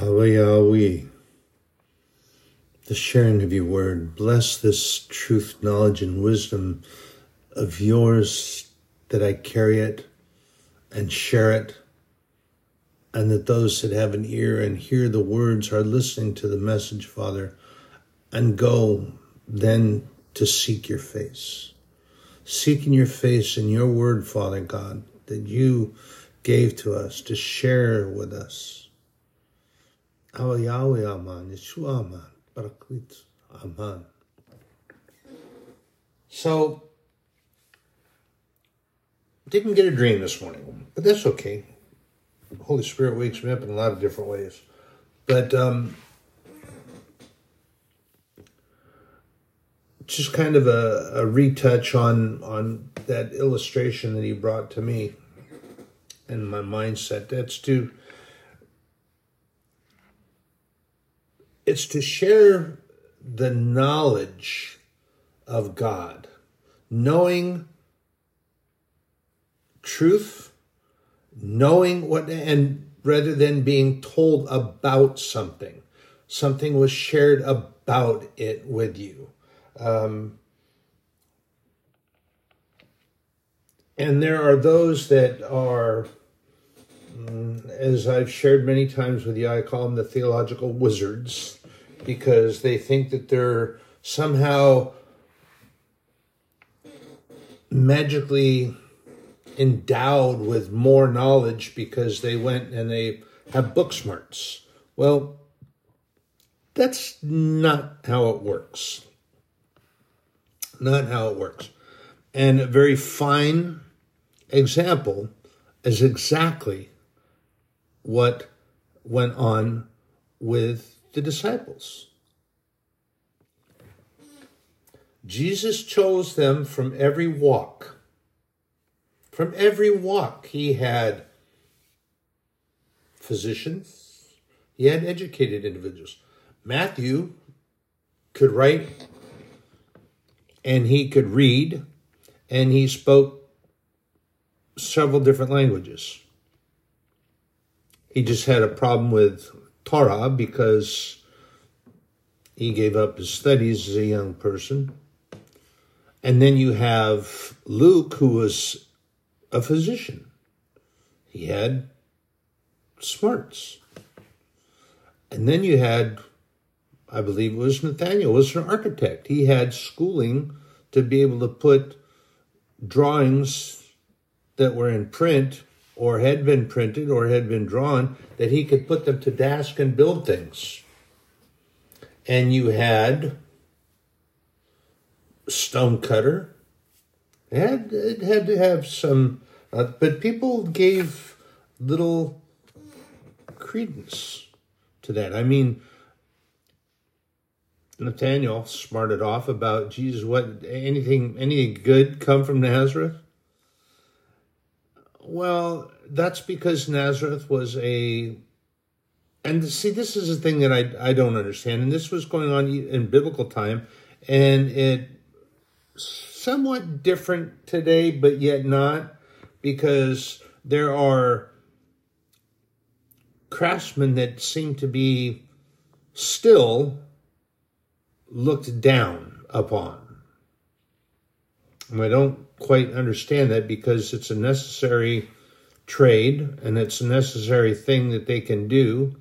Yahweh, the sharing of your word. Bless this truth, knowledge, and wisdom of yours that I carry it and share it, and that those that have an ear and hear the words are listening to the message, Father, and go then to seek your face. Seeking your face in your word, Father God, that you gave to us to share with us. Our Yahweh Aman, Yeshua Aman, Baraklit Aman. So, didn't get a dream this morning, but that's okay. Holy Spirit wakes me up in a lot of different ways. But um, just kind of a, a retouch on on that illustration that he brought to me and my mindset. That's to it's to share the knowledge of God, knowing truth, knowing what, and rather than being told about something, something was shared about it with you. Um, and there are those that are, mm, as I've shared many times with you, I call them the theological wizards because they think that they're somehow magically endowed with more knowledge because they went and they have book smarts. Well, that's not how it works. Not how it works. And a very fine example is exactly what went on with the disciples. Jesus chose them from every walk. From every walk, he had physicians, he had educated individuals. Matthew could write and he could read and he spoke several different languages. He just had a problem with Torah because he gave up his studies as a young person. And then you have Luke, who was a physician. He had smarts. And then you had, I believe it was Nathaniel, was an architect. He had schooling to be able to put drawings that were in print or had been printed or had been drawn that he could put them to task and build things. And you had stonecutter. It had, it had to have some, uh, but people gave little credence to that. I mean, Nathaniel smarted off about Jesus. What anything anything good come from Nazareth? Well, that's because Nazareth was a and see this is a thing that I I don't understand and this was going on in biblical time and it somewhat different today but yet not because there are craftsmen that seem to be still looked down upon. And I don't quite understand that because it's a necessary trade and it's a necessary thing that they can do.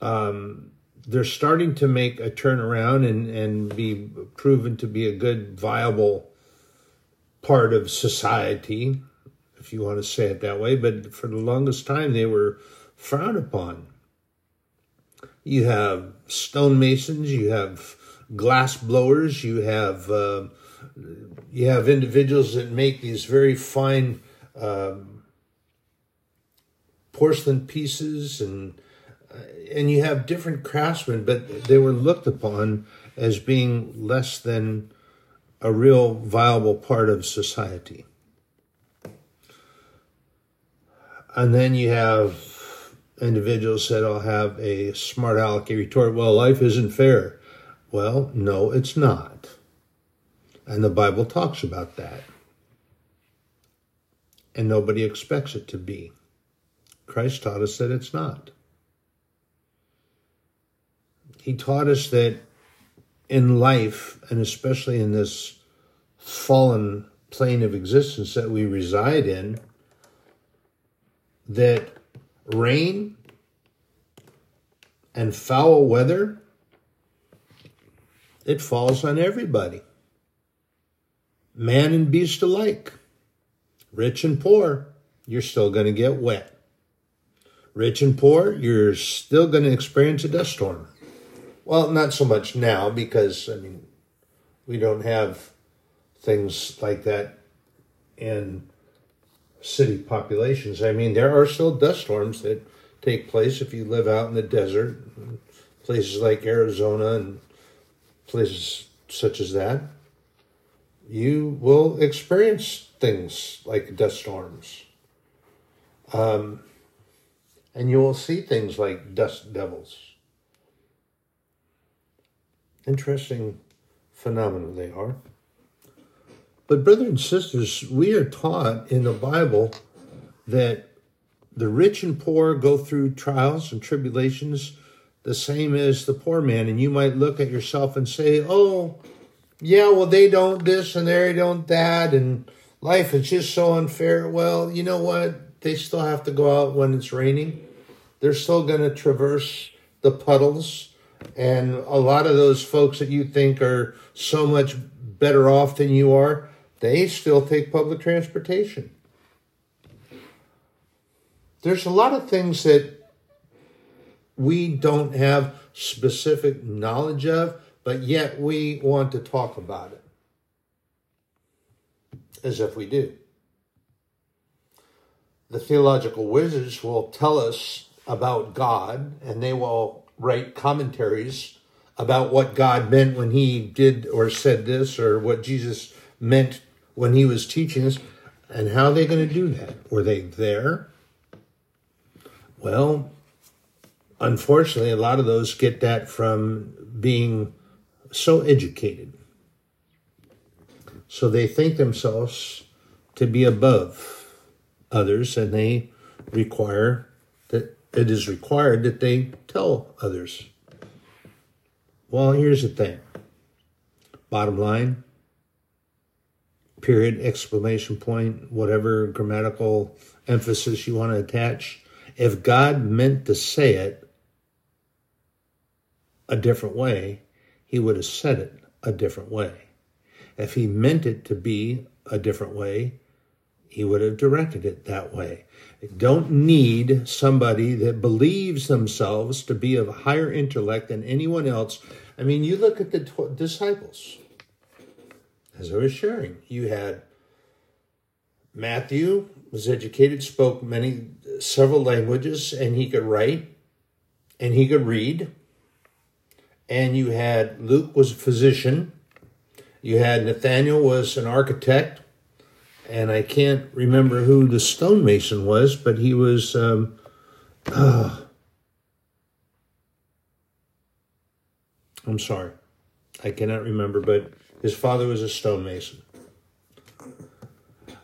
Um, they're starting to make a turnaround and, and be proven to be a good, viable part of society, if you want to say it that way. But for the longest time, they were frowned upon. You have stonemasons, you have glass blowers, you have uh, you have individuals that make these very fine um, porcelain pieces, and uh, and you have different craftsmen, but they were looked upon as being less than a real viable part of society. And then you have individuals that will have a smart alecky retort, well, life isn't fair. Well, no, it's not. And the Bible talks about that. And nobody expects it to be. Christ taught us that it's not. he taught us that in life, and especially in this fallen plane of existence that we reside in, that rain and foul weather, it falls on everybody. Man and beast alike, rich and poor, you're still going to get wet. Rich and poor, you're still going to experience a dust storm. Well, not so much now because, I mean, we don't have things like that in city populations. I mean, there are still dust storms that take place if you live out in the desert, places like Arizona and places such as that. You will experience things like dust storms. Um, and you will see things like dust devils. Interesting phenomena they are. But, brothers and sisters, we are taught in the Bible that the rich and poor go through trials and tribulations the same as the poor man. And you might look at yourself and say, oh, yeah, well, they don't this and they don't that. And life is just so unfair. Well, you know what? They still have to go out when it's raining. They're still going to traverse the puddles. And a lot of those folks that you think are so much better off than you are, they still take public transportation. There's a lot of things that we don't have specific knowledge of, but yet we want to talk about it as if we do. The theological wizards will tell us about God and they will write commentaries about what God meant when he did or said this or what Jesus meant when he was teaching us. And how are they going to do that? Were they there? Well, unfortunately, a lot of those get that from being so educated. So they think themselves to be above others and they require that it is required that they tell others. Well, here's the thing. Bottom line, period, exclamation point, whatever grammatical emphasis you want to attach. If God meant to say it a different way, he would have said it a different way. If he meant it to be a different way, he would have directed it that way. don't need somebody that believes themselves to be of higher intellect than anyone else. I mean, you look at the disciples as I was sharing. You had Matthew was educated, spoke many several languages, and he could write and he could read. And you had Luke was a physician. You had Nathaniel was an architect, and I can't remember who the stonemason was, but he was. Um, uh, I'm sorry, I cannot remember, but his father was a stonemason.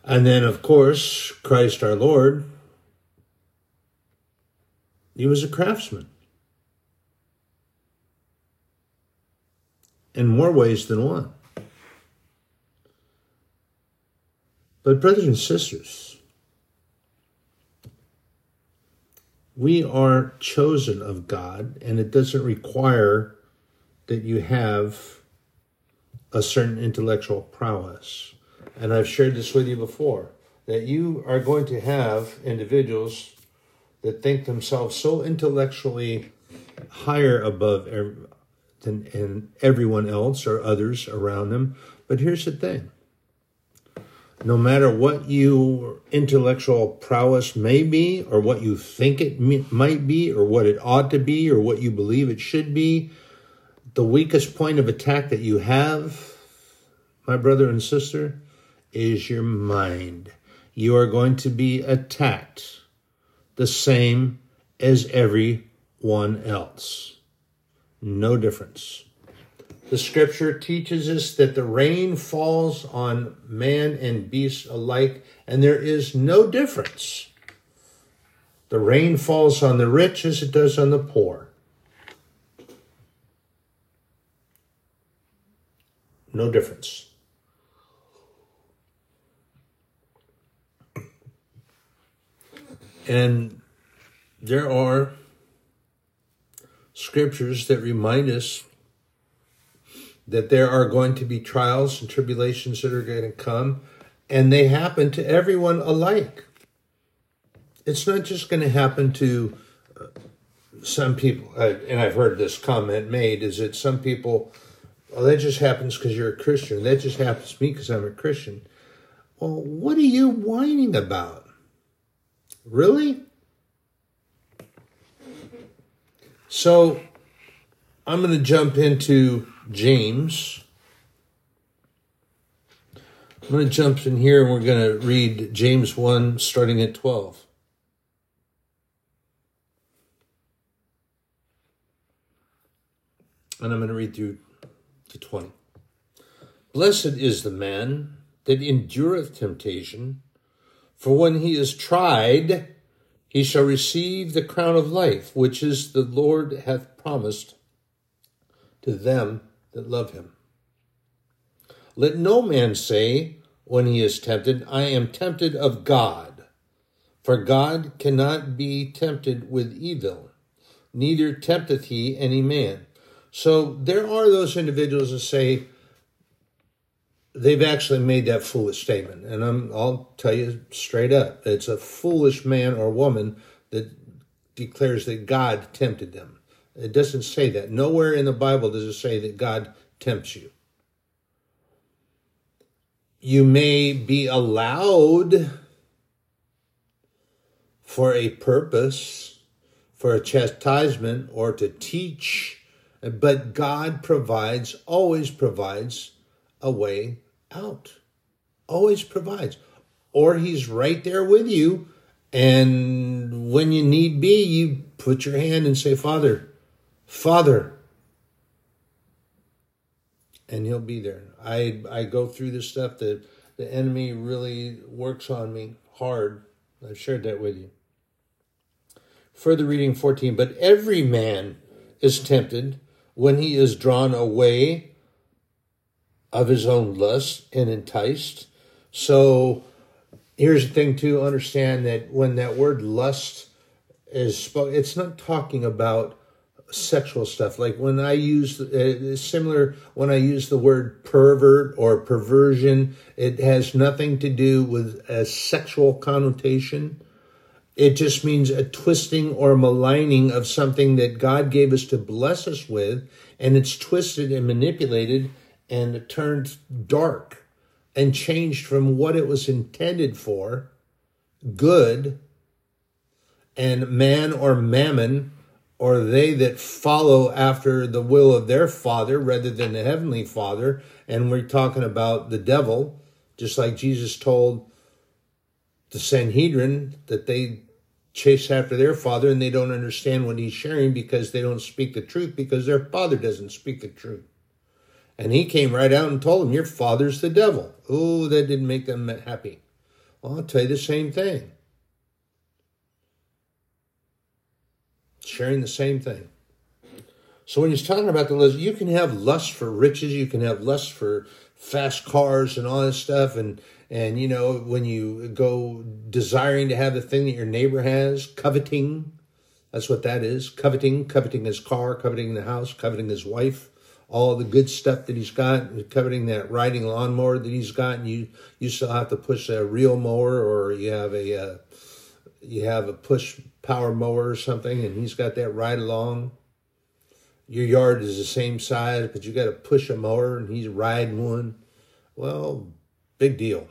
And then, of course, Christ our Lord, he was a craftsman. In more ways than one. But, brothers and sisters, we are chosen of God, and it doesn't require that you have a certain intellectual prowess. And I've shared this with you before that you are going to have individuals that think themselves so intellectually higher above than and everyone else or others around them. But here's the thing no matter what your intellectual prowess may be, or what you think it might be, or what it ought to be, or what you believe it should be, the weakest point of attack that you have, my brother and sister, is your mind. You are going to be attacked the same as everyone else no difference. The scripture teaches us that the rain falls on man and beast alike, and there is no difference. The rain falls on the rich as it does on the poor. No difference. And there are scriptures that remind us that there are going to be trials and tribulations that are going to come, and they happen to everyone alike. It's not just going to happen to uh, some people, and I've heard this comment made is that some people, well, that just happens because you're a Christian. That just happens to me because I'm a Christian. Well, what are you whining about? Really? So I'm going to jump into James. I'm going to jump in here and we're going to read James 1 starting at 12. And I'm going to read through to 20. Blessed is the man that endureth temptation, for when he is tried, he shall receive the crown of life, which is the Lord hath promised to them that love him. Let no man say when he is tempted, I am tempted of God. For God cannot be tempted with evil, neither tempteth he any man. So there are those individuals that say they've actually made that foolish statement. And I'm, I'll tell you straight up it's a foolish man or woman that declares that God tempted them. It doesn't say that. Nowhere in the Bible does it say that God tempts you. You may be allowed for a purpose, for a chastisement, or to teach, but God provides, always provides a way out. Always provides. Or He's right there with you. And when you need be, you put your hand and say, Father, Father. And he'll be there. I I go through this stuff that the enemy really works on me hard. I've shared that with you. Further reading 14, but every man is tempted when he is drawn away of his own lust and enticed. So here's the thing to understand that when that word lust is spoken, it's not talking about sexual stuff. Like when I use uh, similar when I use the word pervert or perversion, it has nothing to do with a sexual connotation. It just means a twisting or maligning of something that God gave us to bless us with, and it's twisted and manipulated and turned dark and changed from what it was intended for, good, and man or mammon or they that follow after the will of their father rather than the heavenly father. And we're talking about the devil, just like Jesus told the Sanhedrin that they chase after their father and they don't understand what he's sharing because they don't speak the truth because their father doesn't speak the truth. And he came right out and told them, Your father's the devil. Oh, that didn't make them happy. Well, I'll tell you the same thing. sharing the same thing. So when he's talking about the lust, you can have lust for riches, you can have lust for fast cars and all this stuff, and and you know when you go desiring to have the thing that your neighbor has, coveting. That's what that is. Coveting, coveting his car, coveting the house, coveting his wife, all the good stuff that he's got, coveting that riding lawnmower that he's got, and you you still have to push a real mower or you have a uh, you have a push power mower or something and he's got that right along. Your yard is the same size, but you got to push a mower and he's riding one. Well, big deal.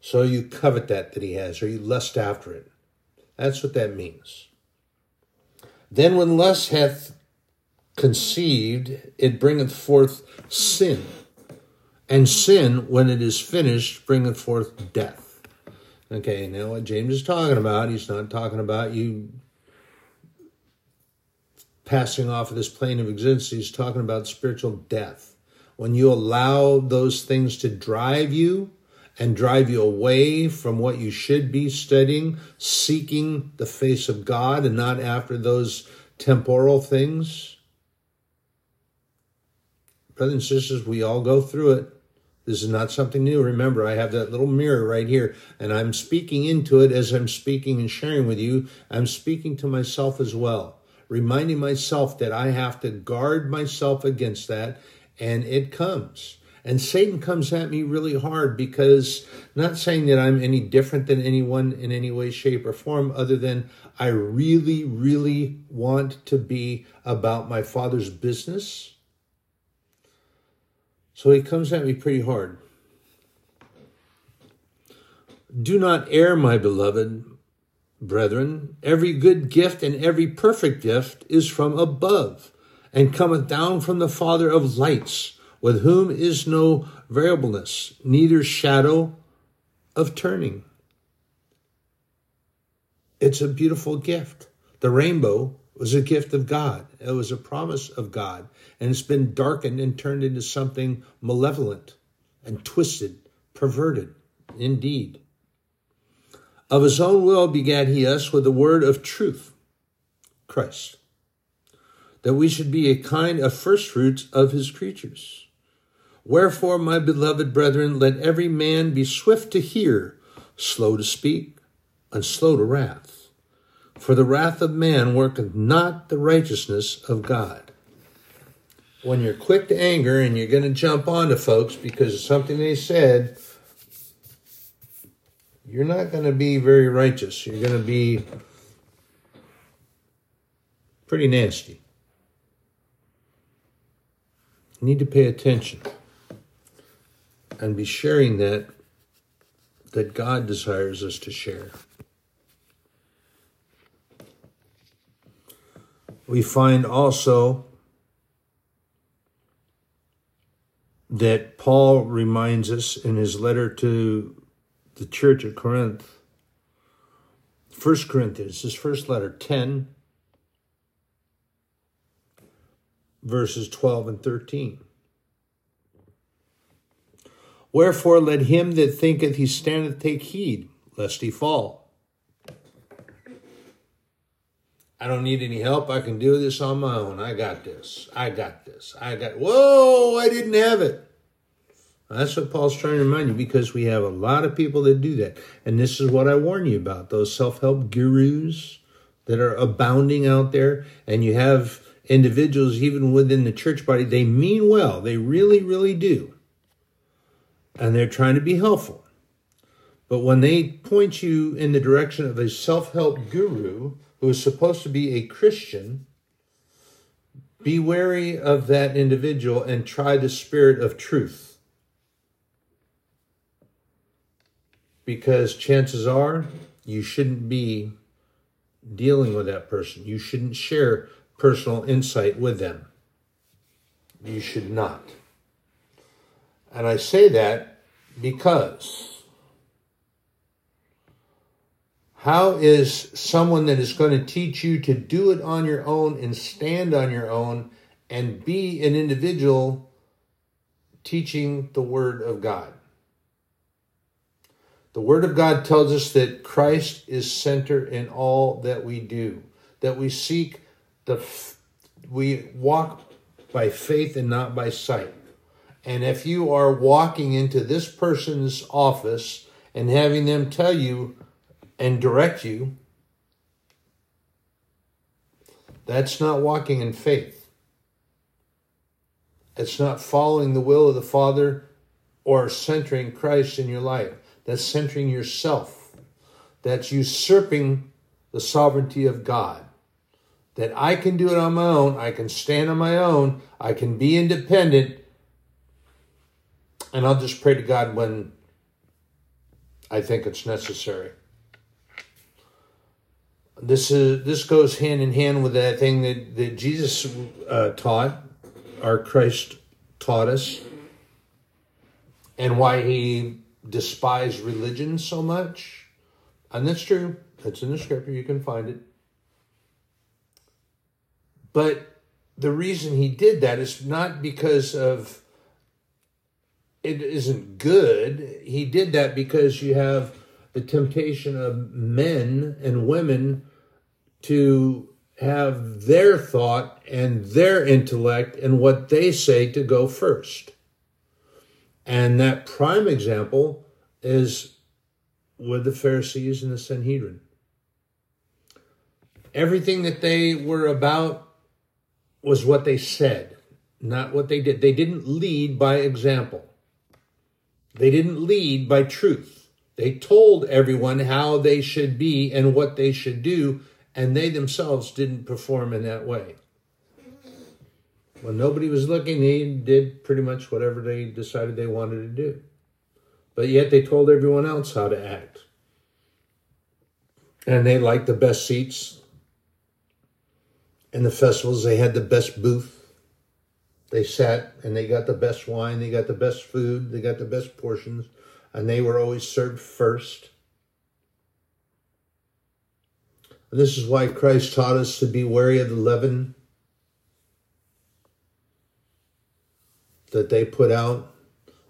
So you covet that that he has, or you lust after it. That's what that means. Then when lust hath conceived, it bringeth forth sin. And sin, when it is finished, bringeth forth death. Okay, now what James is talking about, he's not talking about you passing off of this plane of existence. He's talking about spiritual death. When you allow those things to drive you and drive you away from what you should be studying, seeking the face of God and not after those temporal things, Brothers and sisters, we all go through it. This is not something new. Remember, I have that little mirror right here, and I'm speaking into it as I'm speaking and sharing with you. I'm speaking to myself as well, reminding myself that I have to guard myself against that, and it comes. And Satan comes at me really hard because, not saying that I'm any different than anyone in any way, shape, or form, other than I really, really want to be about my Father's business. So he comes at me pretty hard. Do not err, my beloved brethren. Every good gift and every perfect gift is from above and cometh down from the Father of lights with whom is no variableness, neither shadow of turning. It's a beautiful gift. The rainbow was a gift of God. It was a promise of God. And it's been darkened and turned into something malevolent and twisted, perverted, indeed. Of his own will begat he us with the word of truth, Christ, that we should be a kind of firstfruits of his creatures. Wherefore, my beloved brethren, let every man be swift to hear, slow to speak, and slow to wrath. For the wrath of man worketh not the righteousness of God. When you're quick to anger and you're going to jump onto folks because of something they said, you're not going to be very righteous. You're going to be pretty nasty. You need to pay attention and be sharing that that God desires us to share. We find also that Paul reminds us in his letter to the church of Corinth, 1 Corinthians, his first letter, 10, verses 12 and 13. Wherefore let him that thinketh he standeth take heed, lest he fall. I don't need any help. I can do this on my own. I got this. I got this. I got, whoa, I didn't have it. That's what Paul's trying to remind you because we have a lot of people that do that. And this is what I warn you about those self help gurus that are abounding out there. And you have individuals, even within the church body, they mean well. They really, really do and they're trying to be helpful. But when they point you in the direction of a self help guru who is supposed to be a Christian, be wary of that individual and try the spirit of truth. Because chances are you shouldn't be dealing with that person. You shouldn't share personal insight with them. You should not. And I say that because how is someone that is going to teach you to do it on your own and stand on your own and be an individual teaching the Word of God? The Word of God tells us that Christ is center in all that we do, that we seek the, we walk by faith and not by sight. And if you are walking into this person's office and having them tell you and direct you, that's not walking in faith. It's not following the will of the Father or centering Christ in your life. That's centering yourself. That's usurping the sovereignty of God. That I can do it on my own, I can stand on my own, I can be independent, and I'll just pray to God when I think it's necessary. This is this goes hand in hand with that thing that that Jesus uh, taught, our Christ taught us, and why he despised religion so much. And that's true. It's in the scripture. You can find it. But the reason he did that is not because of it isn't good. He did that because you have the temptation of men and women to have their thought and their intellect and what they say to go first. And that prime example is with the Pharisees and the Sanhedrin. Everything that they were about was what they said, not what they did. They didn't lead by example. They didn't lead by truth. They told everyone how they should be and what they should do, and they themselves didn't perform in that way. When nobody was looking, they did pretty much whatever they decided they wanted to do. But yet they told everyone else how to act. And they liked the best seats. In the festivals, they had the best booth. They sat and they got the best wine, they got the best food, they got the best portions, and they were always served first. And this is why Christ taught us to be wary of the leaven that they put out.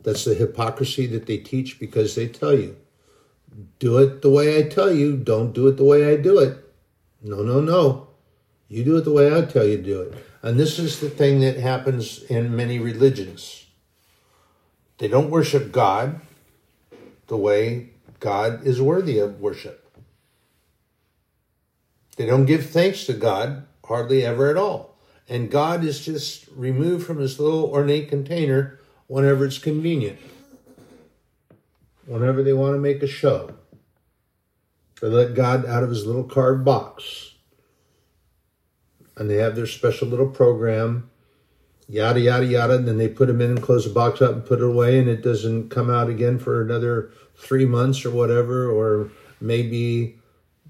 That's the hypocrisy that they teach because they tell you, do it the way I tell you, don't do it the way I do it. No, no, no. You do it the way I tell you to do it. And this is the thing that happens in many religions. They don't worship God the way God is worthy of worship. They don't give thanks to God hardly ever at all. And God is just removed from his little ornate container whenever it's convenient. Whenever they want to make a show. They let God out of his little carved box and they have their special little program, yada, yada, yada. And then they put him in and close the box up and put it away, and it doesn't come out again for another three months or whatever. Or maybe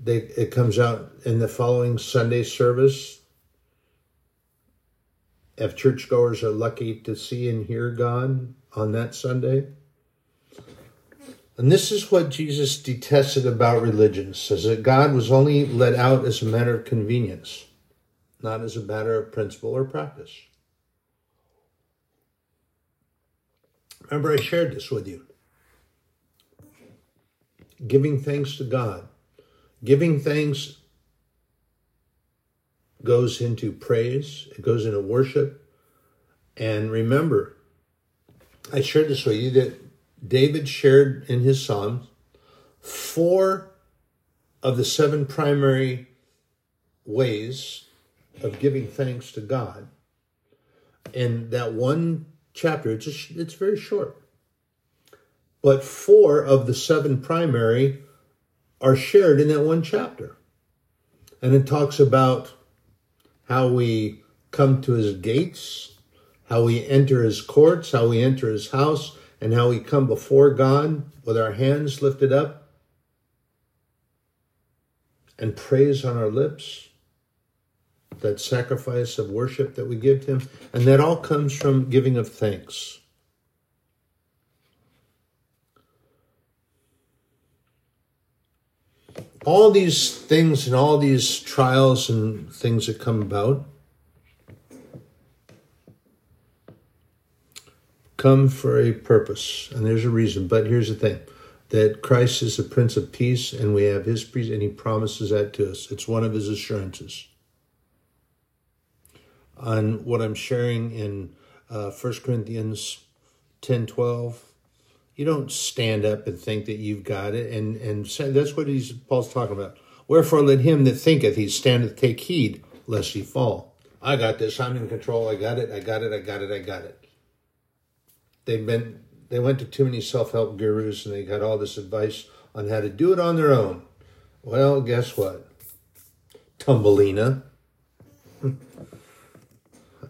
they, it comes out in the following Sunday service. If churchgoers are lucky to see and hear God on that Sunday. And this is what Jesus detested about religion, says that God was only let out as a matter of convenience not as a matter of principle or practice. Remember, I shared this with you. Giving thanks to God. Giving thanks goes into praise, it goes into worship. And remember, I shared this with you that David shared in his Psalms four of the seven primary ways of giving thanks to God. And that one chapter, it's, just, it's very short. But four of the seven primary are shared in that one chapter. And it talks about how we come to his gates, how we enter his courts, how we enter his house, and how we come before God with our hands lifted up and praise on our lips that sacrifice of worship that we give to Him. And that all comes from giving of thanks. All these things and all these trials and things that come about come for a purpose, and there's a reason. But here's the thing that Christ is the Prince of Peace, and we have His peace, and He promises that to us. It's one of His assurances on what I'm sharing in uh, 1 Corinthians 10 12. You don't stand up and think that you've got it. And, and say, that's what he's, Paul's talking about. Wherefore, let him that thinketh he standeth take heed lest he fall. I got this. I'm in control. I got it. I got it. I got it. I got it. They've been, they went to too many self help gurus and they got all this advice on how to do it on their own. Well, guess what? Tumbelina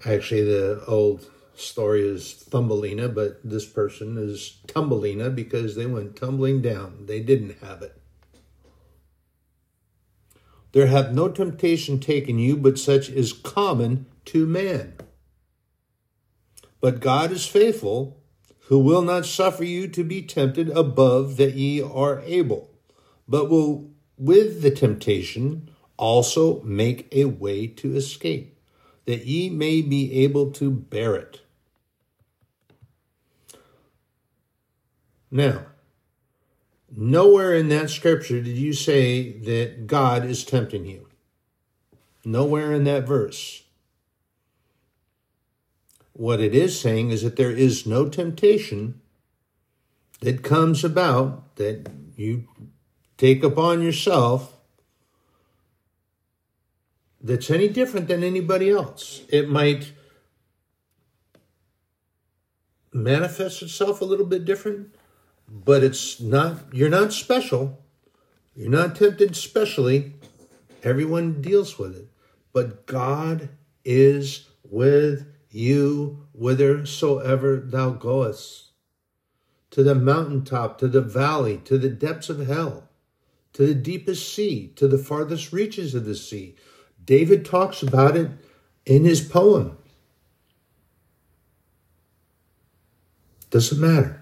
actually the old story is Thumbelina, but this person is Tumbelina because they went tumbling down. They didn't have it. There hath no temptation taken you, but such is common to man. But God is faithful, who will not suffer you to be tempted above that ye are able, but will with the temptation also make a way to escape that ye may be able to bear it. Now, nowhere in that scripture did you say that God is tempting you. Nowhere in that verse. What it is saying is that there is no temptation that comes about that you take upon yourself that's any different than anybody else. It might manifest itself a little bit different, but it's not, you're not special. You're not tempted specially. Everyone deals with it. But God is with you whithersoever thou goest. To the mountaintop, to the valley, to the depths of hell, to the deepest sea, to the farthest reaches of the sea. David talks about it in his poem. Doesn't matter.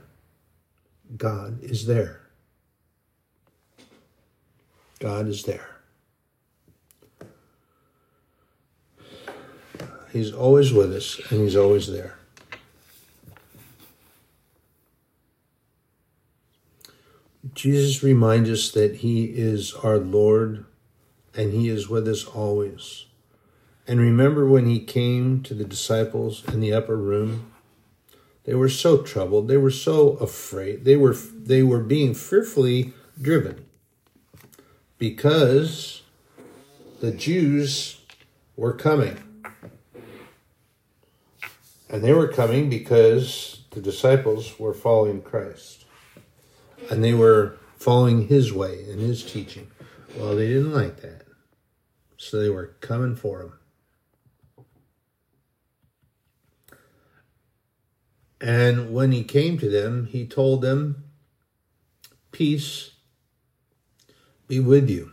God is there. God is there. He's always with us and He's always there. Jesus reminds us that He is our Lord and He is with us always. And remember when He came to the disciples in the upper room? They were so troubled. They were so afraid. They were they were being fearfully driven because the Jews were coming. And they were coming because the disciples were following Christ. And they were following his way and his teaching. Well, they didn't like that. So they were coming for him. And when he came to them, he told them, Peace be with you.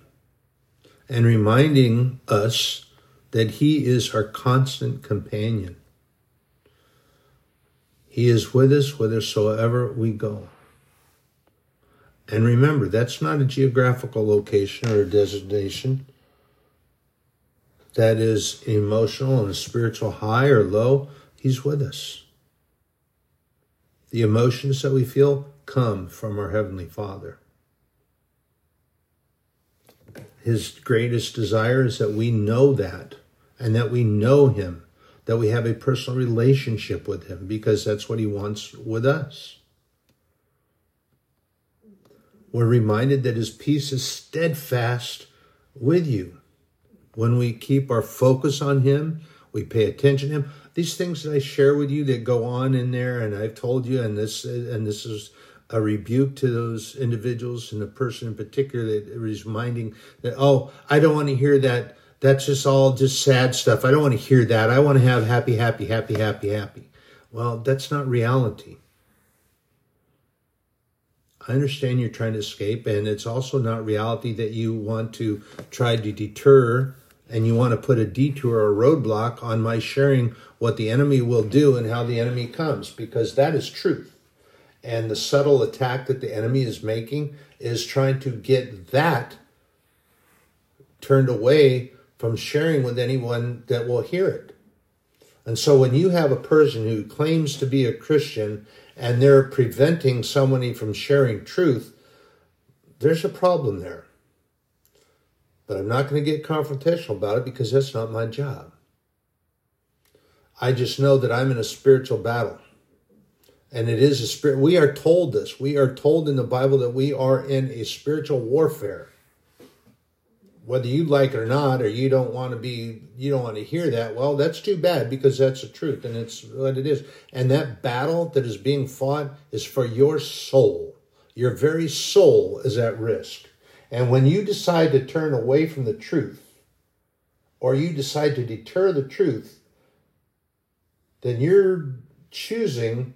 And reminding us that he is our constant companion. He is with us whithersoever we go. And remember, that's not a geographical location or a designation. That is emotional and spiritual high or low. He's with us. The emotions that we feel come from our Heavenly Father. His greatest desire is that we know that and that we know Him, that we have a personal relationship with Him, because that's what He wants with us. We're reminded that His peace is steadfast with you. When we keep our focus on Him, we pay attention to Him these things that I share with you that go on in there, and I've told you, and this and this is a rebuke to those individuals and the person in particular that is reminding that oh, I don't want to hear that. That's just all just sad stuff. I don't want to hear that. I want to have happy, happy, happy, happy, happy. Well, that's not reality. I understand you're trying to escape, and it's also not reality that you want to try to deter and you want to put a detour or roadblock on my sharing what the enemy will do and how the enemy comes, because that is truth. And the subtle attack that the enemy is making is trying to get that turned away from sharing with anyone that will hear it. And so when you have a person who claims to be a Christian and they're preventing somebody from sharing truth, there's a problem there. But I'm not going to get confrontational about it because that's not my job. I just know that I'm in a spiritual battle. And it is a spirit. We are told this. We are told in the Bible that we are in a spiritual warfare. Whether you like it or not, or you don't want to be, you don't want to hear that, well, that's too bad because that's the truth and it's what it is. And that battle that is being fought is for your soul. Your very soul is at risk. And when you decide to turn away from the truth, or you decide to deter the truth, then you're choosing,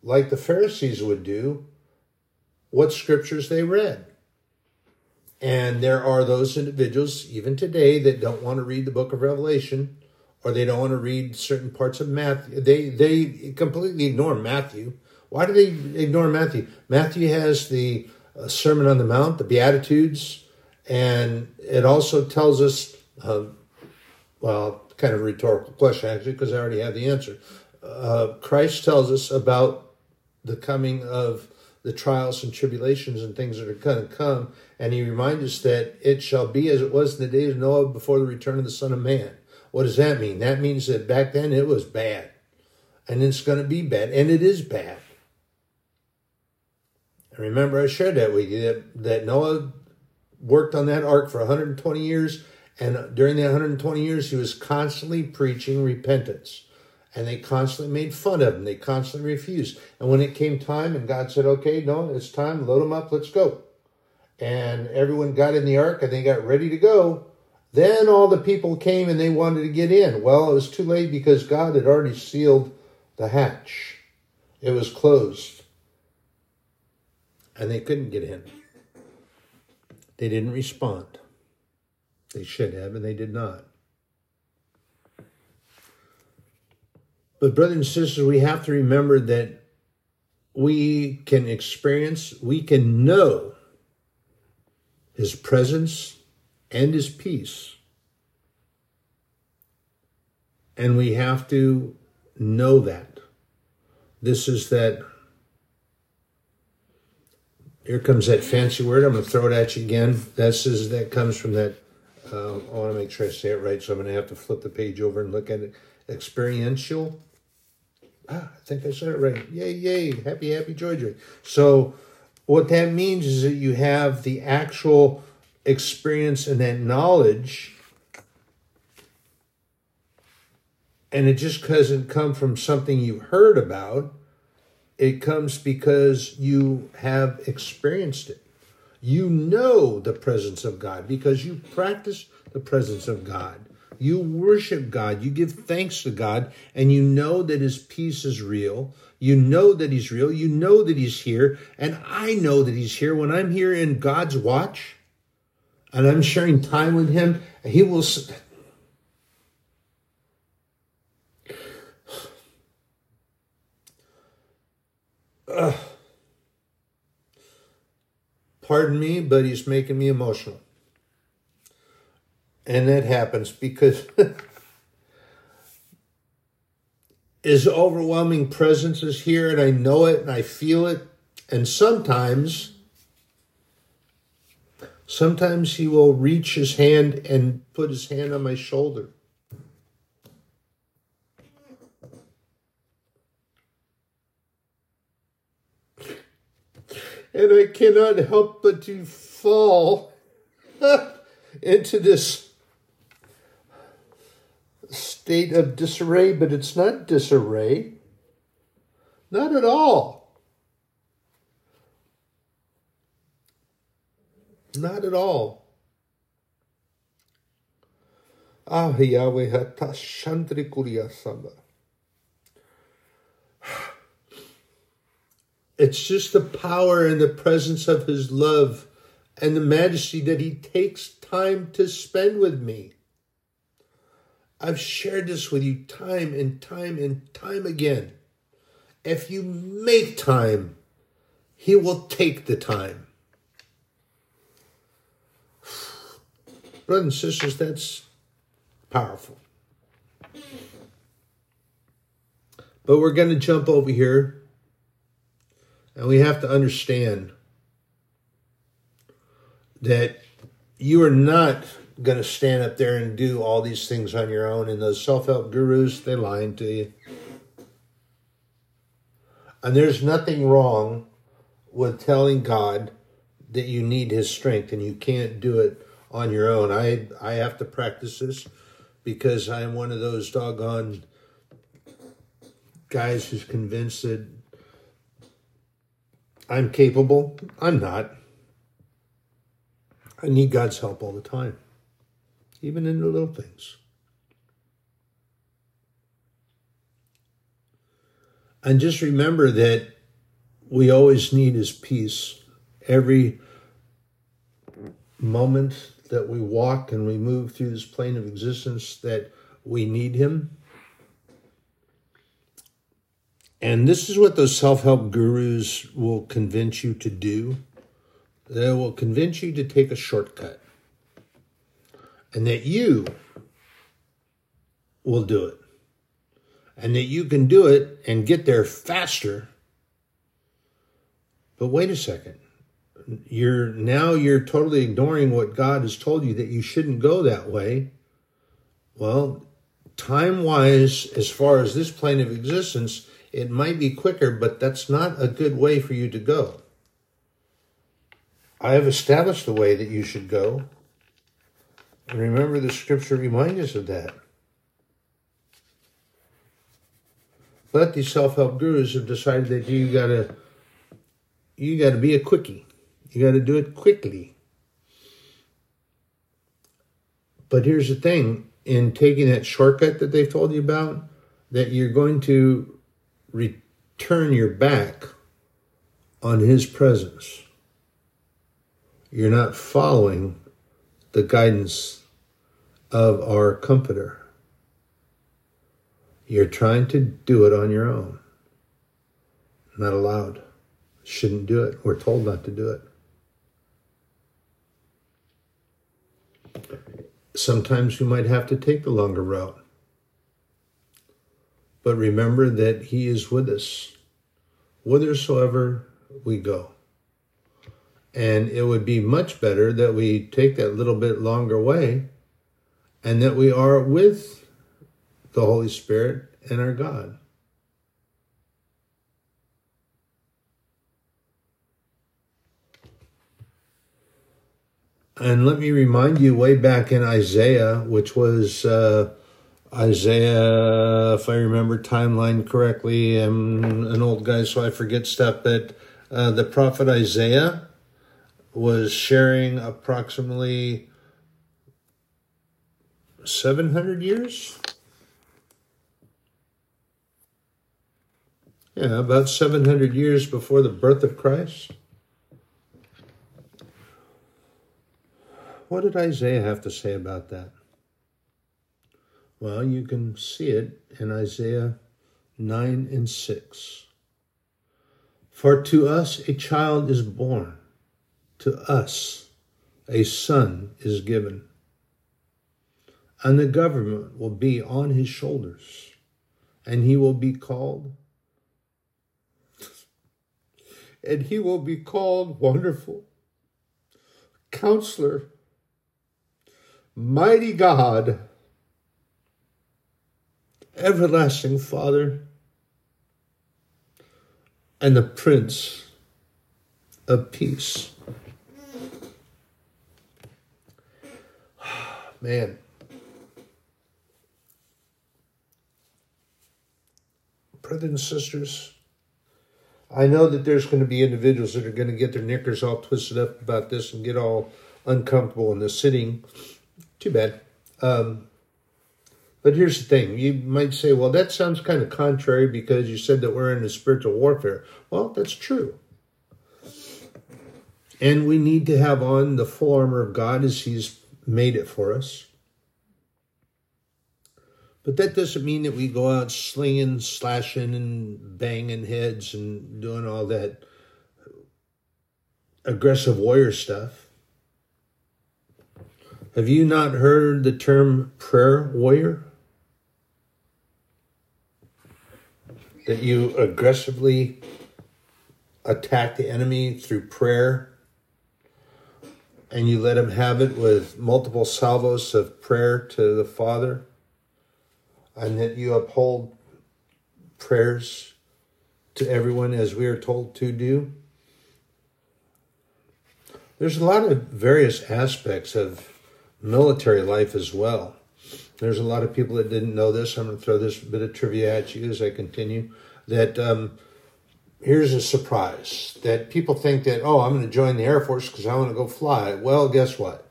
like the Pharisees would do, what scriptures they read. And there are those individuals, even today, that don't want to read the book of Revelation or they don't want to read certain parts of Matthew. They, they completely ignore Matthew. Why do they ignore Matthew? Matthew has the uh, Sermon on the Mount, the Beatitudes, and it also tells us, uh, well, kind of a rhetorical question actually, because I already have the answer. Uh, Christ tells us about the coming of the trials and tribulations and things that are going to come. And he reminds us that it shall be as it was in the days of Noah before the return of the Son of Man. What does that mean? That means that back then it was bad. And it's going to be bad. And it is bad. And remember, I shared that with you that, that Noah worked on that ark for 120 years. And during that 120 years, he was constantly preaching repentance and they constantly made fun of him. They constantly refused. And when it came time and God said, okay, no, it's time, load them up, let's go. And everyone got in the ark and they got ready to go. Then all the people came and they wanted to get in. Well, it was too late because God had already sealed the hatch. It was closed. And they couldn't get in. They didn't respond. They should have, and they did not. But, brothers and sisters, we have to remember that we can experience, we can know His presence and His peace. And we have to know that. This is that. Here comes that fancy word. I'm going to throw it at you again. This is that comes from that. Uh, I want to make sure I say it right, so I'm going to have to flip the page over and look at it. Experiential ah, I think I said it right. Yay, yay, happy, happy, joy, joy. So, what that means is that you have the actual experience and that knowledge, and it just doesn't come from something you heard about. It comes because you have experienced it. You know the presence of God because you practice the presence of God. You worship God. You give thanks to God, and you know that His peace is real. You know that He's real. You know that He's here. And I know that He's here when I'm here in God's watch and I'm sharing time with Him. He will. Uh, pardon me, but he's making me emotional. And that happens because his overwhelming presence is here and I know it and I feel it. And sometimes, sometimes he will reach his hand and put his hand on my shoulder. And I cannot help but to fall into this state of disarray, but it's not disarray. Not at all. Not at all. Ah, Yahweh Hatashandri Kuriyasamba. It's just the power and the presence of His love and the majesty that He takes time to spend with me. I've shared this with you time and time and time again. If you make time, He will take the time. Brothers and sisters, that's powerful. But we're going to jump over here and we have to understand that you are not going to stand up there and do all these things on your own. And those self help gurus, they're lying to you. And there's nothing wrong with telling God that you need His strength and you can't do it on your own. I I have to practice this because I am one of those doggone guys who's convinced that I'm capable. I'm not. I need God's help all the time even in the little things. And just remember that we always need His peace. Every moment that we walk and we move through this plane of existence, that we need Him. And this is what those self help gurus will convince you to do. They will convince you to take a shortcut and that you will do it. And that you can do it and get there faster. But wait a second. You're now you're totally ignoring what God has told you that you shouldn't go that way. Well, time wise, as far as this plane of existence, it might be quicker, but that's not a good way for you to go. I have established the way that you should go. And remember, the scripture reminds us of that. But these self-help gurus have decided that you gotta you gotta be a quickie. You gotta do it quickly. But here's the thing, in taking that shortcut that they've told you about, that you're going to return your back on his presence. You're not following the guidance of our comforter. You're trying to do it on your own. Not allowed. Shouldn't do it. We're told not to do it. Sometimes we might have to take the longer route. But remember that He is with us whithersoever we go. And it would be much better that we take that little bit longer way and that we are with the Holy Spirit and our God. And let me remind you, way back in Isaiah, which was uh, Isaiah, if I remember timeline correctly, I'm an old guy, so I forget stuff, but uh, the prophet Isaiah was sharing approximately 700 years. Yeah, about 700 years before the birth of Christ. What did Isaiah have to say about that? Well, you can see it in Isaiah 9 and 6. For to us a child is born, to us a son is given, and the government will be on his shoulders, and he will be called and he will be called Wonderful, Counselor, Mighty God, everlasting Father, and the Prince of Peace. Man. Brothers and sisters, I know that there's going to be individuals that are going to get their knickers all twisted up about this and get all uncomfortable in the sitting. Too bad. Um, but here's the thing. You might say, well, that sounds kind of contrary because you said that we're in a spiritual warfare. Well, that's true. And we need to have on the full armor of God as He's made it for us. But that doesn't mean that we go out slinging, slashing, and banging heads and doing all that aggressive warrior stuff. Have you not heard the term prayer warrior? That you aggressively attack the enemy through prayer and you let him have it with multiple salvos of prayer to the Father, and that you uphold prayers to everyone as we are told to do. There's a lot of various aspects of military life as well. There's a lot of people that didn't know this. I'm going to throw this bit of trivia at you as I continue. That um, here's a surprise that people think that, oh, I'm going to join the Air Force because I want to go fly. Well, guess what?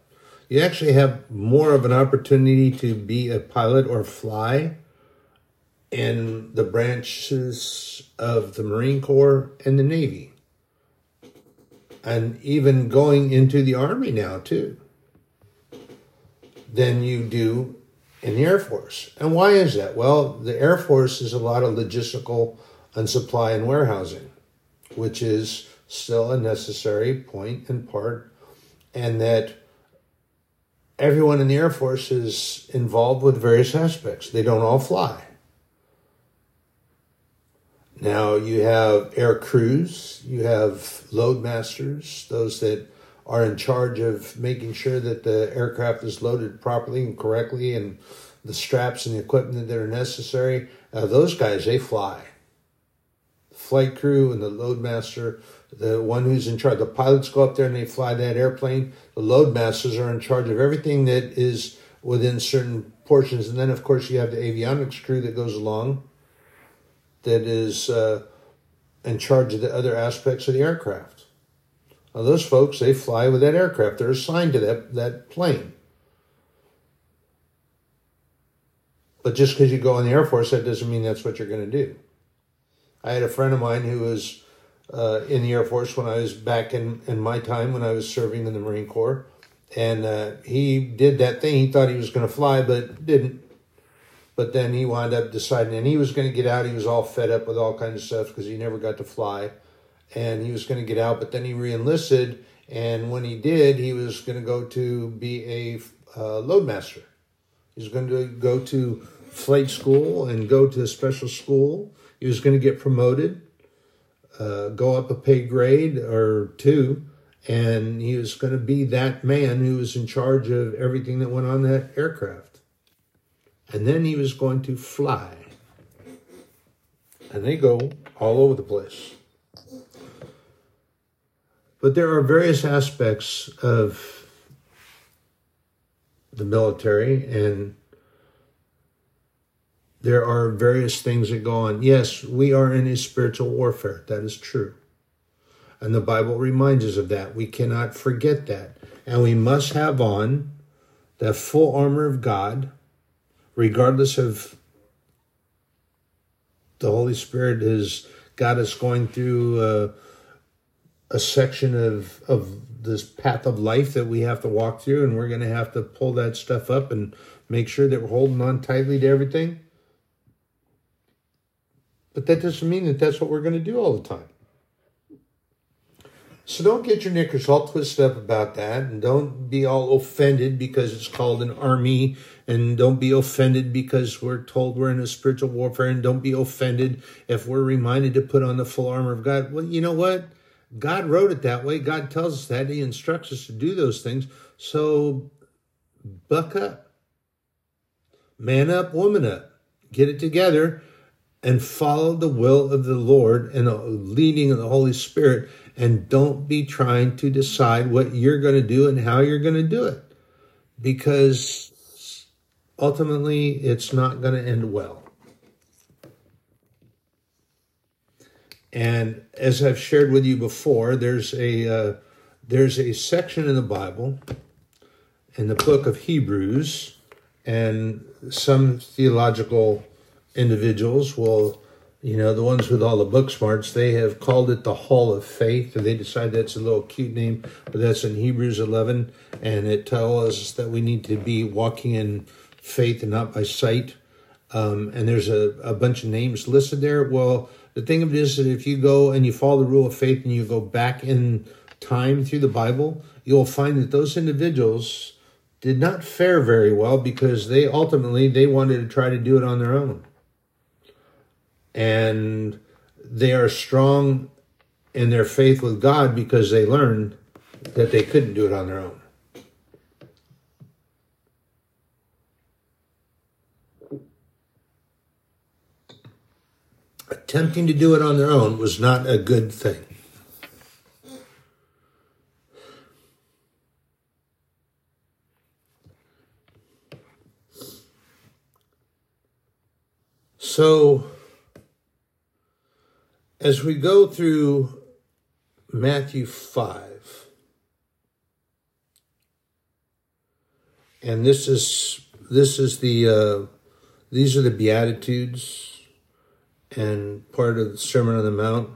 You actually have more of an opportunity to be a pilot or fly in the branches of the Marine Corps and the Navy. And even going into the Army now, too, than you do in the Air Force. And why is that? Well, the Air Force is a lot of logistical and supply and warehousing, which is still a necessary point and part, and that everyone in the Air Force is involved with various aspects. They don't all fly. Now you have air crews, you have load masters, those that are in charge of making sure that the aircraft is loaded properly and correctly and the straps and the equipment that are necessary. Uh, those guys, they fly. Flight crew and the loadmaster, the one who's in charge, the pilots go up there and they fly that airplane. The loadmasters are in charge of everything that is within certain portions. And then, of course, you have the avionics crew that goes along that is uh, in charge of the other aspects of the aircraft. Now, those folks, they fly with that aircraft. They're assigned to that, that plane. But just because you go in the Air Force, that doesn't mean that's what you're going to do. I had a friend of mine who was uh, in the Air Force when I was back in, in my time when I was serving in the Marine Corps. And uh, he did that thing. He thought he was going to fly, but didn't. But then he wound up deciding, and he was going to get out. He was all fed up with all kinds of stuff because he never got to fly. And he was going to get out, but then he reenlisted. And when he did, he was going to go to be a uh, loadmaster. He was going to go to flight school and go to a special school. He was going to get promoted, uh, go up a pay grade or two, and he was going to be that man who was in charge of everything that went on that aircraft. And then he was going to fly. And they go all over the place. But there are various aspects of the military and there are various things that go on. Yes, we are in a spiritual warfare. That is true. And the Bible reminds us of that. We cannot forget that. And we must have on the full armor of God, regardless of the Holy Spirit has got us going through uh, a section of, of this path of life that we have to walk through, and we're going to have to pull that stuff up and make sure that we're holding on tightly to everything. But that doesn't mean that that's what we're going to do all the time. So don't get your knickers all twisted up about that and don't be all offended because it's called an army and don't be offended because we're told we're in a spiritual warfare and don't be offended if we're reminded to put on the full armor of God. Well, you know what? God wrote it that way. God tells us that. He instructs us to do those things. So buck up. Man up, woman up. Get it together and follow the will of the Lord and the leading of the Holy Spirit. And don't be trying to decide what you're going to do and how you're going to do it. Because ultimately, it's not going to end well. And as I've shared with you before, there's a uh, there's a section in the Bible, in the book of Hebrews, and some theological individuals will, you know, the ones with all the book smarts, they have called it the Hall of Faith, and they decide that's a little cute name, but that's in Hebrews 11, and it tells us that we need to be walking in faith and not by sight. Um, and there's a, a bunch of names listed there. Well, the thing of it is that if you go and you follow the rule of faith and you go back in time through the Bible, you'll find that those individuals did not fare very well because they ultimately they wanted to try to do it on their own and they are strong in their faith with God because they learned that they couldn't do it on their own. Attempting to do it on their own was not a good thing. So, as we go through Matthew 5, and this is this is the uh, these are the beatitudes and part of the sermon on the mount.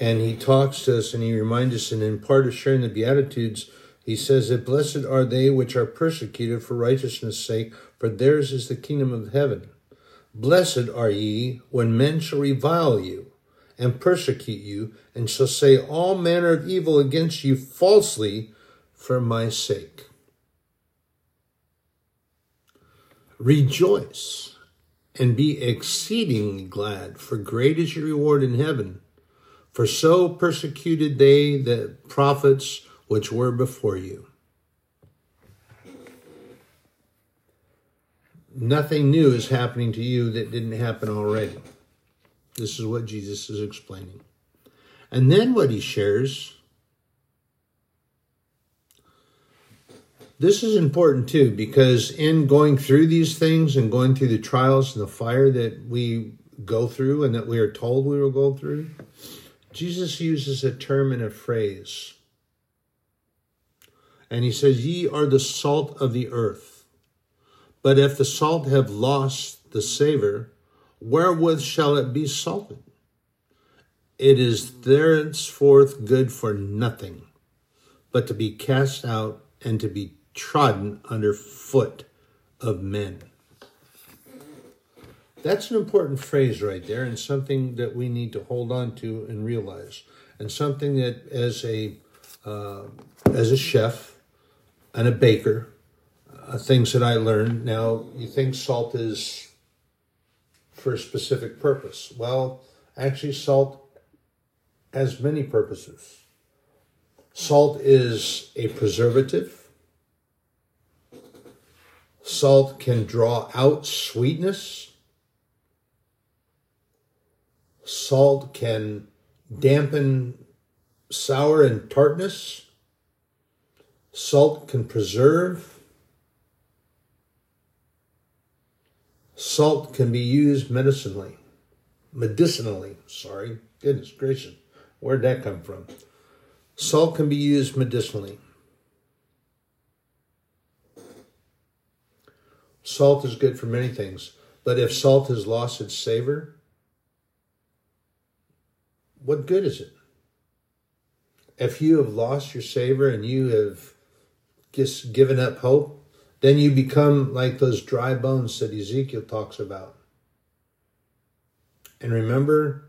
And he talks to us and he reminds us and in part of sharing the beatitudes he says that blessed are they which are persecuted for righteousness sake for theirs is the kingdom of heaven. Blessed are ye when men shall revile you and persecute you, and shall say all manner of evil against you falsely for my sake. Rejoice and be exceedingly glad, for great is your reward in heaven. For so persecuted they the prophets which were before you. Nothing new is happening to you that didn't happen already. This is what Jesus is explaining. And then what he shares this is important too because in going through these things and going through the trials and the fire that we go through and that we are told we will go through, Jesus uses a term and a phrase. And he says, Ye are the salt of the earth. But if the salt have lost the savor, wherewith shall it be salted? It is thenceforth good for nothing, but to be cast out and to be trodden under foot of men. That's an important phrase right there, and something that we need to hold on to and realize, and something that as a uh, as a chef and a baker, uh, things that I learned. Now, you think salt is for a specific purpose? Well, actually, salt has many purposes. Salt is a preservative. Salt can draw out sweetness. Salt can dampen sour and tartness. Salt can preserve. Salt can be used medicinally. Medicinally, sorry. Goodness gracious. Where'd that come from? Salt can be used medicinally. Salt is good for many things, but if salt has lost its savor, what good is it? If you have lost your savor and you have just given up hope, then you become like those dry bones that Ezekiel talks about. And remember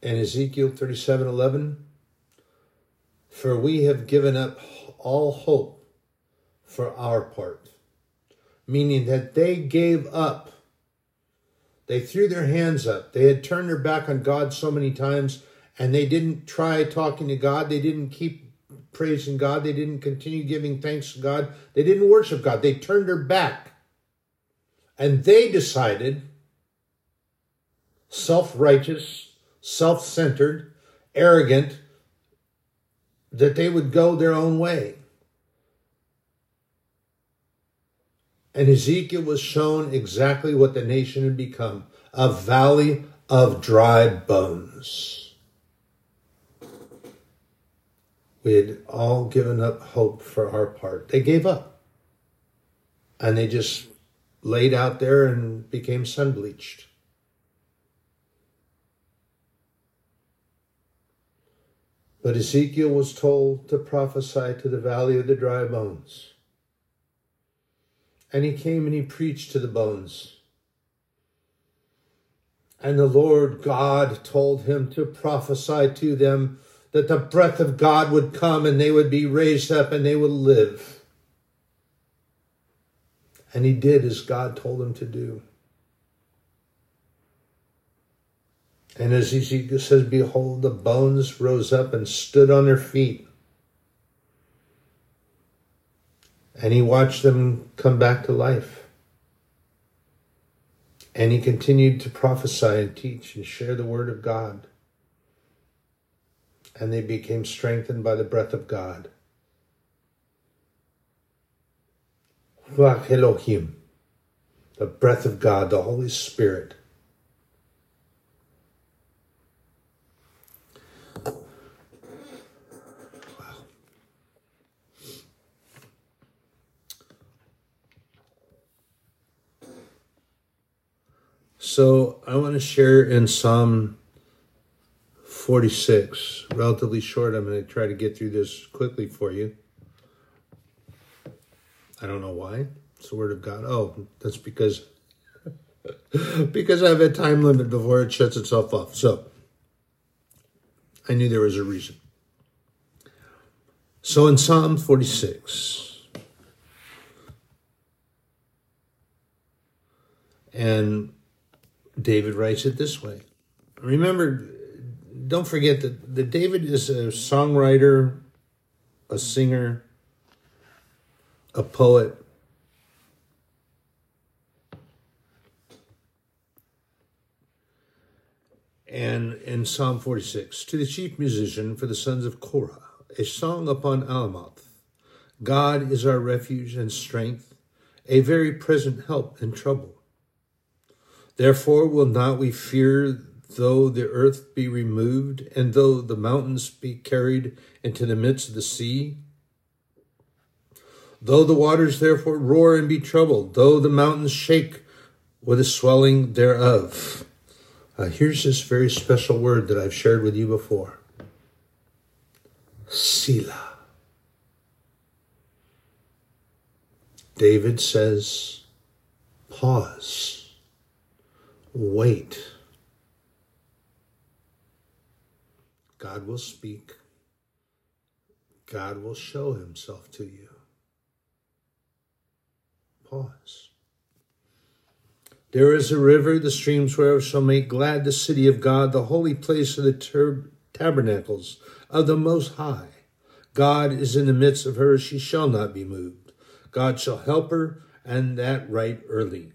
in Ezekiel 37 11, for we have given up all hope for our part meaning that they gave up. They threw their hands up. They had turned their back on God so many times and they didn't try talking to God. They didn't keep praising God. They didn't continue giving thanks to God. They didn't worship God. They turned their back. And they decided, self righteous, self centered, arrogant, that they would go their own way. And Ezekiel was shown exactly what the nation had become a valley of dry bones. We had all given up hope for our part. They gave up. And they just laid out there and became sun bleached. But Ezekiel was told to prophesy to the valley of the dry bones. And he came and he preached to the bones. And the Lord God told him to prophesy to them that the breath of God would come and they would be raised up and they would live. And he did as God told him to do. And as Ezekiel says, Behold, the bones rose up and stood on their feet. And he watched them come back to life. And he continued to prophesy and teach and share the word of God. And they became strengthened by the breath of God. Elohim, the breath of God, the Holy Spirit So I want to share in Psalm 46, relatively short. I'm going to try to get through this quickly for you. I don't know why. It's the word of God. Oh, that's because because I have a time limit before it shuts itself off. So I knew there was a reason. So in Psalm 46, and David writes it this way. Remember, don't forget that, that David is a songwriter, a singer, a poet. And in Psalm 46, to the chief musician for the sons of Korah, a song upon Alamoth. God is our refuge and strength, a very present help in trouble. Therefore will not we fear though the earth be removed, and though the mountains be carried into the midst of the sea? Though the waters therefore roar and be troubled, though the mountains shake with the swelling thereof. Uh, here's this very special word that I've shared with you before Selah. David says, pause, wait. God will speak. God will show himself to you. Pause. There is a river, the streams whereof shall make glad the city of God, the holy place of the ter- tabernacles of the Most High. God is in the midst of her, she shall not be moved. God shall help her, and that right early.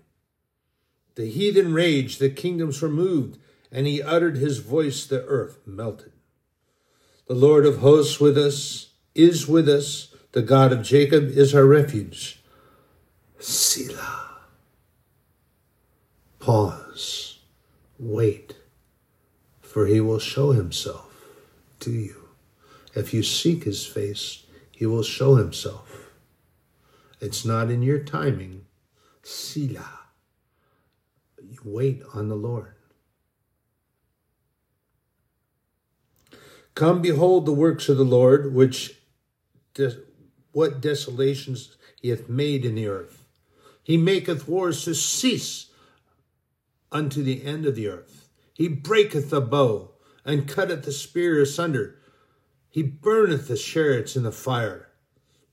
The heathen raged, the kingdoms were moved, and he uttered his voice, the earth melted. The Lord of hosts with us is with us. The God of Jacob is our refuge. Selah. Pause. Wait. For he will show himself to you. If you seek his face, he will show himself. It's not in your timing. Selah. Wait on the Lord. Come behold the works of the Lord, which what desolations he hath made in the earth. He maketh wars to cease unto the end of the earth. He breaketh the bow and cutteth the spear asunder. He burneth the chariots in the fire.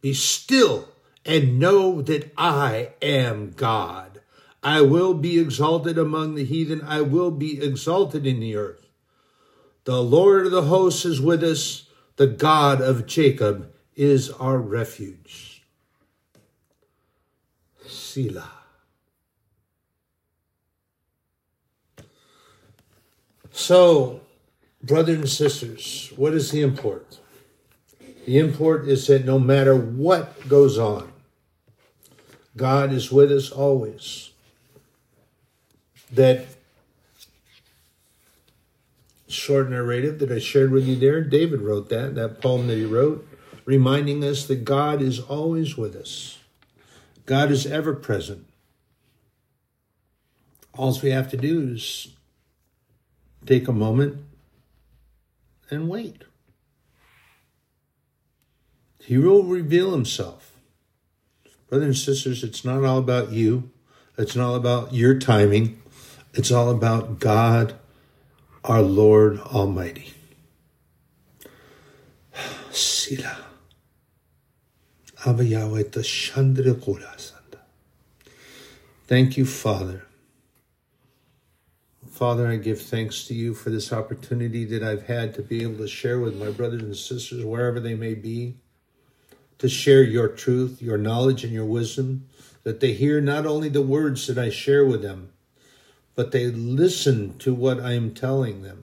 Be still and know that I am God. I will be exalted among the heathen. I will be exalted in the earth. The Lord of the hosts is with us. The God of Jacob is our refuge. Selah. So, brothers and sisters, what is the import? The import is that no matter what goes on, God is with us always. That short narrative that I shared with you there. David wrote that, that poem that he wrote, reminding us that God is always with us. God is ever present. All we have to do is take a moment and wait. He will reveal himself. Brothers and sisters, it's not all about you. It's not all about your timing. It's all about God our Lord Almighty. Selah. Thank you, Father. Father, I give thanks to you for this opportunity that I've had to be able to share with my brothers and sisters, wherever they may be, to share your truth, your knowledge, and your wisdom, that they hear not only the words that I share with them, but they listen to what I am telling them.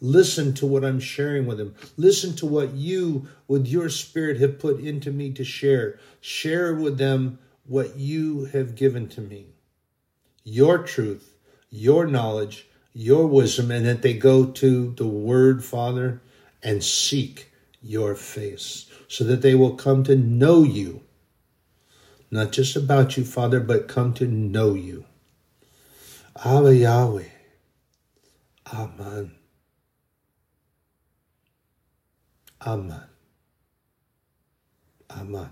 Listen to what I'm sharing with them. Listen to what you, with your spirit, have put into me to share. Share with them what you have given to me your truth, your knowledge, your wisdom, and that they go to the Word, Father, and seek your face so that they will come to know you. Not just about you, Father, but come to know you. Abba Yahweh. Amen. Amen. Amen.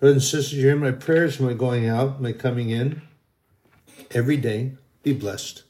Brothers and sisters, you hear my prayers, my going out, my coming in every day. Be blessed.